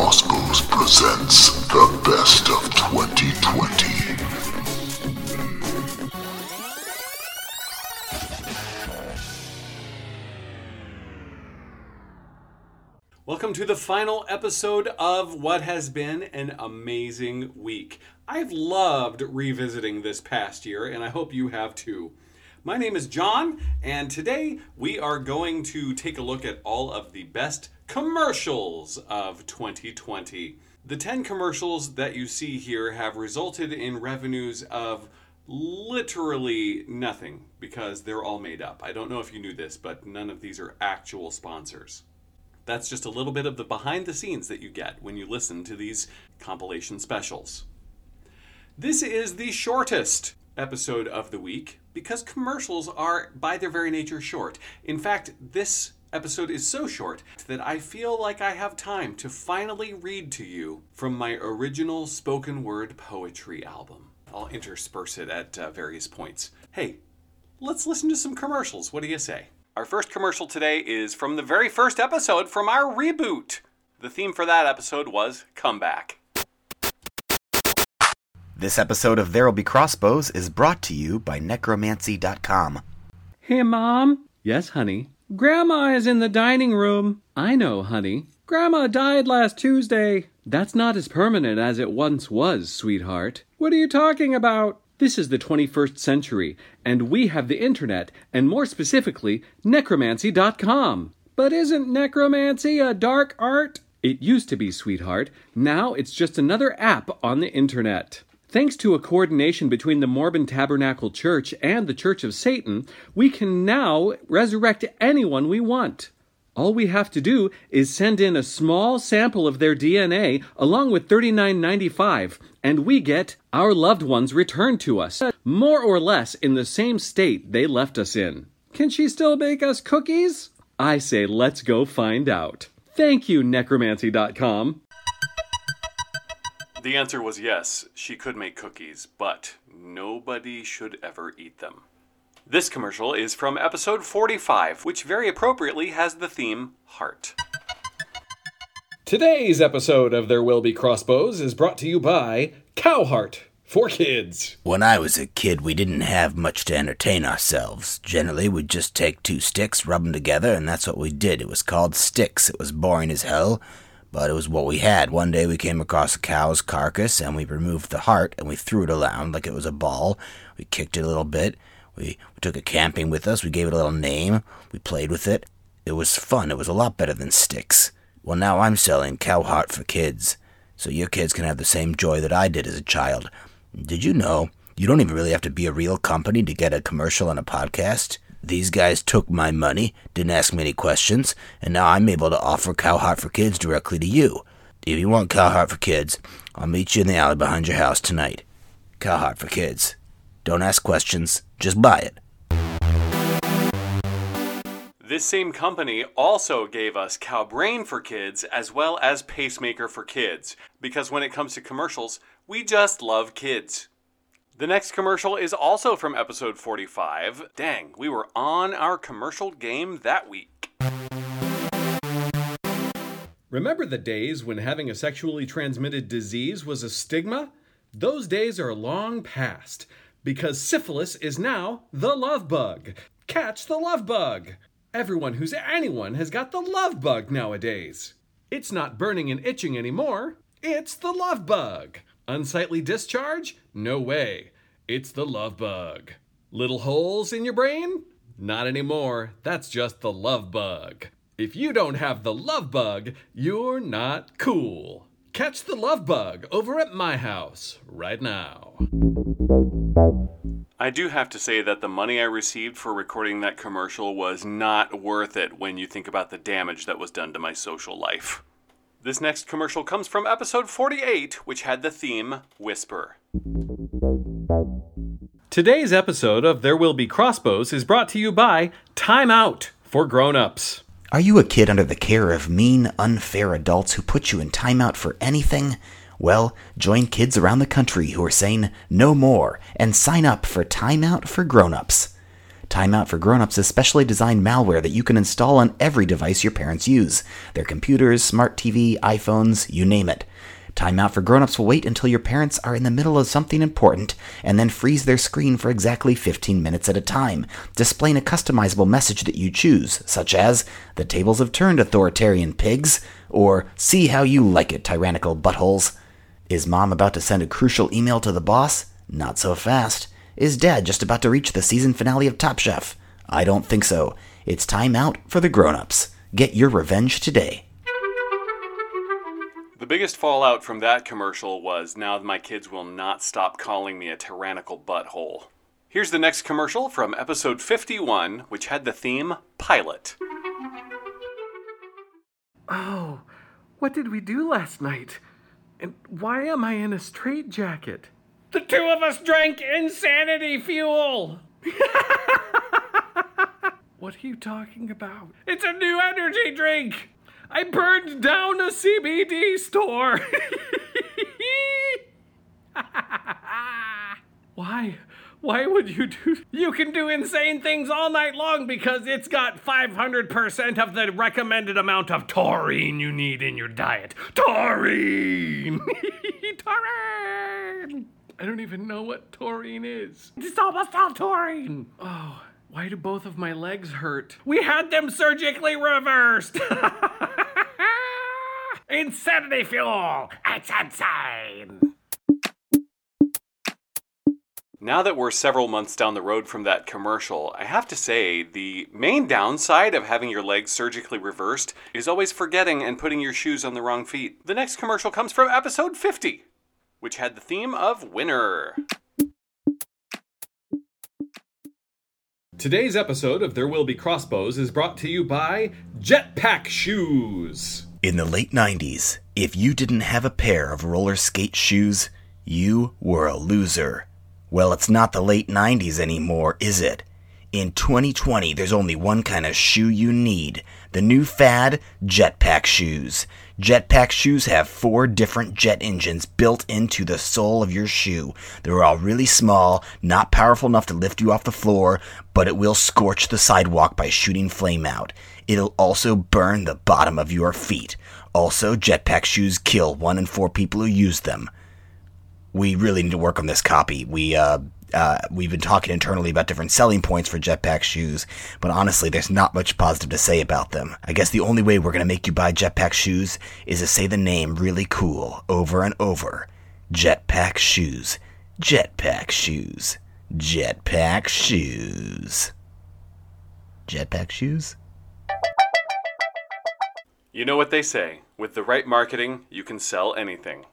Crossbows presents the best of 2020. Welcome to the final episode of what has been an amazing week. I've loved revisiting this past year, and I hope you have too. My name is John, and today we are going to take a look at all of the best commercials of 2020. The 10 commercials that you see here have resulted in revenues of literally nothing because they're all made up. I don't know if you knew this, but none of these are actual sponsors. That's just a little bit of the behind the scenes that you get when you listen to these compilation specials. This is the shortest episode of the week because commercials are, by their very nature, short. In fact, this episode is so short that I feel like I have time to finally read to you from my original spoken word poetry album. I'll intersperse it at uh, various points. Hey, let's listen to some commercials. What do you say? Our first commercial today is from the very first episode from our reboot. The theme for that episode was Comeback. This episode of There'll Be Crossbows is brought to you by Necromancy.com. Hey, Mom. Yes, honey. Grandma is in the dining room. I know, honey. Grandma died last Tuesday. That's not as permanent as it once was, sweetheart. What are you talking about? This is the 21st century, and we have the internet, and more specifically, necromancy.com. But isn't necromancy a dark art? It used to be, sweetheart. Now it's just another app on the internet. Thanks to a coordination between the Mormon Tabernacle Church and the Church of Satan, we can now resurrect anyone we want. All we have to do is send in a small sample of their DNA along with $39.95, and we get our loved ones returned to us, more or less in the same state they left us in. Can she still bake us cookies? I say let's go find out. Thank you, necromancy.com. The answer was yes, she could make cookies, but nobody should ever eat them. This commercial is from episode 45, which very appropriately has the theme Heart. Today's episode of There Will Be Crossbows is brought to you by Cowheart for kids. When I was a kid, we didn't have much to entertain ourselves. Generally, we'd just take two sticks, rub them together, and that's what we did. It was called sticks. It was boring as hell, but it was what we had. One day we came across a cow's carcass, and we removed the heart, and we threw it around like it was a ball. We kicked it a little bit. We, we took it camping with us. We gave it a little name. We played with it. It was fun. It was a lot better than sticks. Well, now I'm selling cow heart for kids, so your kids can have the same joy that I did as a child. Did you know you don't even really have to be a real company to get a commercial on a podcast? These guys took my money, didn't ask me any questions, and now I'm able to offer cow heart for kids directly to you. If you want cow heart for kids, I'll meet you in the alley behind your house tonight. Cow heart for kids. Don't ask questions, just buy it. This same company also gave us Cow Brain for Kids as well as Pacemaker for Kids, because when it comes to commercials, we just love kids. The next commercial is also from episode 45. Dang, we were on our commercial game that week. Remember the days when having a sexually transmitted disease was a stigma? Those days are long past because syphilis is now the love bug. Catch the love bug! Everyone who's anyone has got the love bug nowadays. It's not burning and itching anymore. It's the love bug. Unsightly discharge? No way. It's the love bug. Little holes in your brain? Not anymore. That's just the love bug. If you don't have the love bug, you're not cool. Catch the love bug over at my house right now. I do have to say that the money I received for recording that commercial was not worth it when you think about the damage that was done to my social life. This next commercial comes from episode 48, which had the theme Whisper. Today's episode of There Will Be Crossbows is brought to you by Time Out for grown-ups. Are you a kid under the care of mean, unfair adults who put you in timeout for anything? Well, join kids around the country who are saying no more and sign up for Time Out for Grown-ups. Timeout for Grownups is specially designed malware that you can install on every device your parents use their computers, smart TV, iPhones, you name it. Timeout for Grownups will wait until your parents are in the middle of something important and then freeze their screen for exactly 15 minutes at a time, displaying a customizable message that you choose, such as, The tables have turned, authoritarian pigs, or See how you like it, tyrannical buttholes. Is mom about to send a crucial email to the boss? Not so fast. Is dad just about to reach the season finale of Top Chef? I don't think so. It's time out for the grown-ups. Get your revenge today. The biggest fallout from that commercial was now my kids will not stop calling me a tyrannical butthole. Here's the next commercial from episode 51, which had the theme Pilot. Oh, what did we do last night? And why am I in a straitjacket? The two of us drank insanity fuel! what are you talking about? It's a new energy drink! I burned down a CBD store! Why? Why would you do? You can do insane things all night long because it's got 500% of the recommended amount of taurine you need in your diet. Taurine! taurine! I don't even know what taurine is. It's almost all taurine. Oh, why do both of my legs hurt? We had them surgically reversed. Insanity fuel! It's insane! Now that we're several months down the road from that commercial, I have to say the main downside of having your legs surgically reversed is always forgetting and putting your shoes on the wrong feet. The next commercial comes from episode 50, which had the theme of winter. Today's episode of There Will Be Crossbows is brought to you by Jetpack Shoes. In the late 90s, if you didn't have a pair of roller skate shoes, you were a loser. Well, it's not the late 90s anymore, is it? In 2020, there's only one kind of shoe you need the new fad jetpack shoes. Jetpack shoes have four different jet engines built into the sole of your shoe. They're all really small, not powerful enough to lift you off the floor, but it will scorch the sidewalk by shooting flame out. It'll also burn the bottom of your feet. Also, jetpack shoes kill one in four people who use them we really need to work on this copy. We uh, uh, we've been talking internally about different selling points for Jetpack shoes, but honestly, there's not much positive to say about them. I guess the only way we're gonna make you buy Jetpack shoes is to say the name really cool over and over. Jetpack shoes. Jetpack shoes. Jetpack shoes. Jetpack shoes? You know what they say with the right marketing, you can sell anything,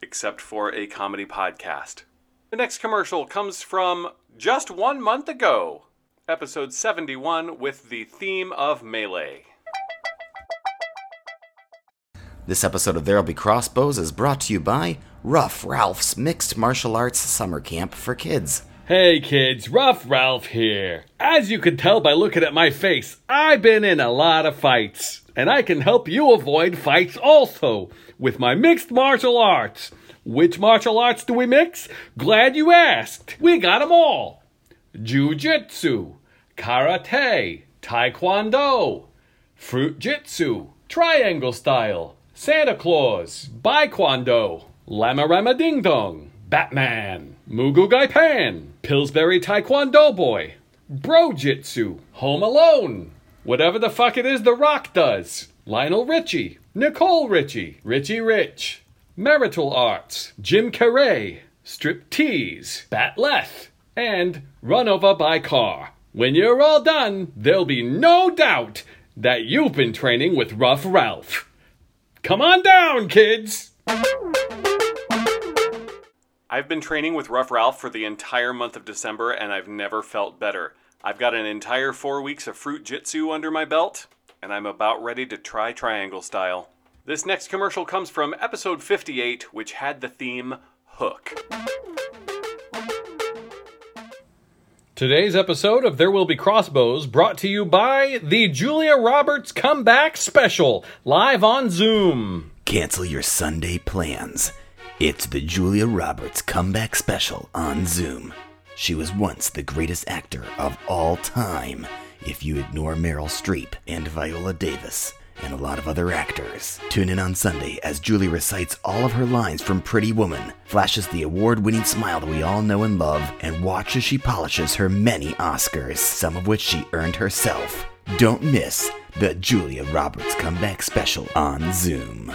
except for a comedy podcast. The next commercial comes from just one month ago, episode 71, with the theme of Melee. This episode of There'll Be Crossbows is brought to you by Rough Ralph's Mixed Martial Arts Summer Camp for Kids. Hey kids, Rough Ralph here. As you can tell by looking at my face, I've been in a lot of fights. And I can help you avoid fights also with my mixed martial arts. Which martial arts do we mix? Glad you asked. We got 'em all. Jiu-jitsu, karate, taekwondo, fruit jitsu, triangle style, Santa Claus, Baikwando, Lama Rama Ding Dong, Batman, Moo Goo Gai Pan, Pillsbury Taekwondo Boy, Bro Jitsu, Home Alone, whatever the fuck it is The Rock does, Lionel Richie, Nicole Richie, Richie Rich, Marital Arts, Jim Carrey, Strip Tease, Bat'leth, and Run Over by Car. When you're all done, there'll be no doubt that you've been training with Rough Ralph. Come on down, kids! I've been training with Rough Ralph for the entire month of December and I've never felt better. I've got an entire four weeks of fruit jitsu under my belt, and I'm about ready to try triangle style. This next commercial comes from episode 58, which had the theme Hook. Today's episode of There Will Be Crossbows brought to you by the Julia Roberts Comeback Special, live on Zoom. Cancel your Sunday plans. It's the Julia Roberts Comeback Special on Zoom. She was once the greatest actor of all time, if you ignore Meryl Streep and Viola Davis and a lot of other actors. Tune in on Sunday as Julie recites all of her lines from Pretty Woman, flashes the award winning smile that we all know and love, and watch as she polishes her many Oscars, some of which she earned herself. Don't miss the Julia Roberts Comeback Special on Zoom.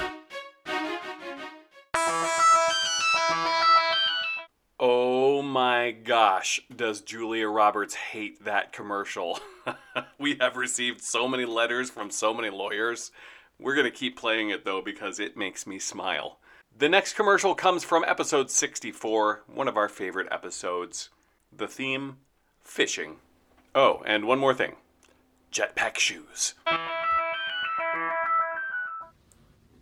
Gosh, does Julia Roberts hate that commercial? we have received so many letters from so many lawyers. We're going to keep playing it though because it makes me smile. The next commercial comes from episode 64, one of our favorite episodes. The theme fishing. Oh, and one more thing jetpack shoes.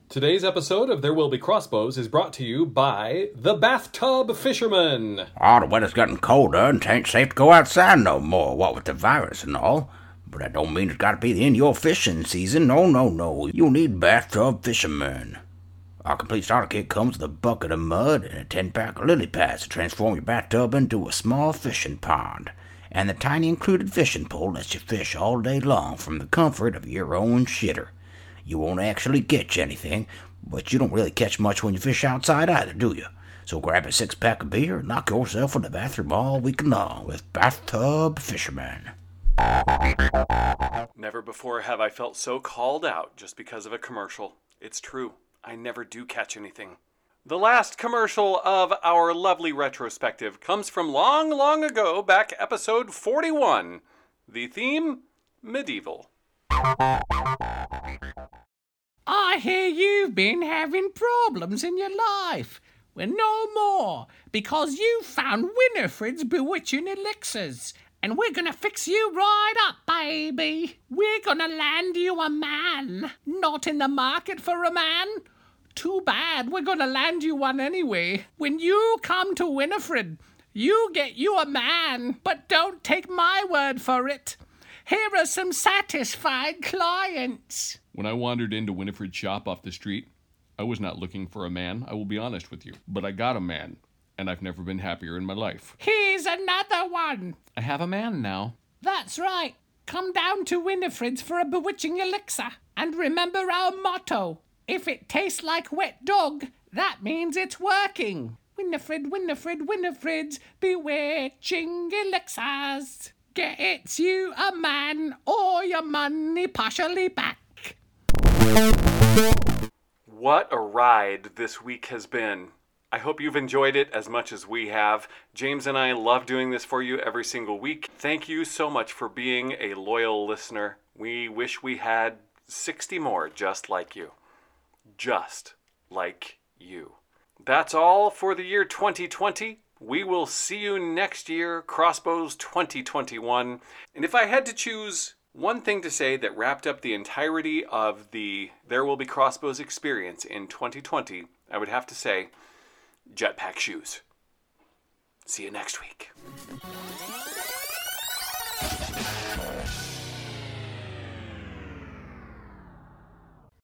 Today's episode of There Will Be Crossbows is brought to you by The Bathtub Fisherman. Oh, the weather's getting colder and 'tain't safe to go outside no more, what with the virus and all. But that don't mean it's gotta be the end of your fishing season. No, no, no. You need bathtub fisherman. Our complete starter kit comes with a bucket of mud and a 10 pack of lily pads to transform your bathtub into a small fishing pond. And the tiny included fishing pole lets you fish all day long from the comfort of your own shitter. You won't actually catch anything, but you don't really catch much when you fish outside either, do you? So grab a six pack of beer and knock yourself in the bathroom all week long with Bathtub Fisherman. Never before have I felt so called out just because of a commercial. It's true, I never do catch anything. The last commercial of our lovely retrospective comes from long, long ago, back episode 41. The theme medieval. I hear you've been having problems in your life. Well, no more, because you found Winifred's bewitching elixirs. And we're gonna fix you right up, baby. We're gonna land you a man. Not in the market for a man? Too bad, we're gonna land you one anyway. When you come to Winifred, you get you a man. But don't take my word for it. Here are some satisfied clients. When I wandered into Winifred's shop off the street, I was not looking for a man, I will be honest with you. But I got a man, and I've never been happier in my life. Here's another one. I have a man now. That's right. Come down to Winifred's for a bewitching elixir. And remember our motto if it tastes like wet dog, that means it's working. Winifred, Winifred, Winifred's bewitching elixirs. Gets you a man or your money partially back. What a ride this week has been. I hope you've enjoyed it as much as we have. James and I love doing this for you every single week. Thank you so much for being a loyal listener. We wish we had 60 more just like you. Just like you. That's all for the year 2020. We will see you next year, Crossbows 2021. And if I had to choose one thing to say that wrapped up the entirety of the There Will Be Crossbows experience in 2020, I would have to say jetpack shoes. See you next week.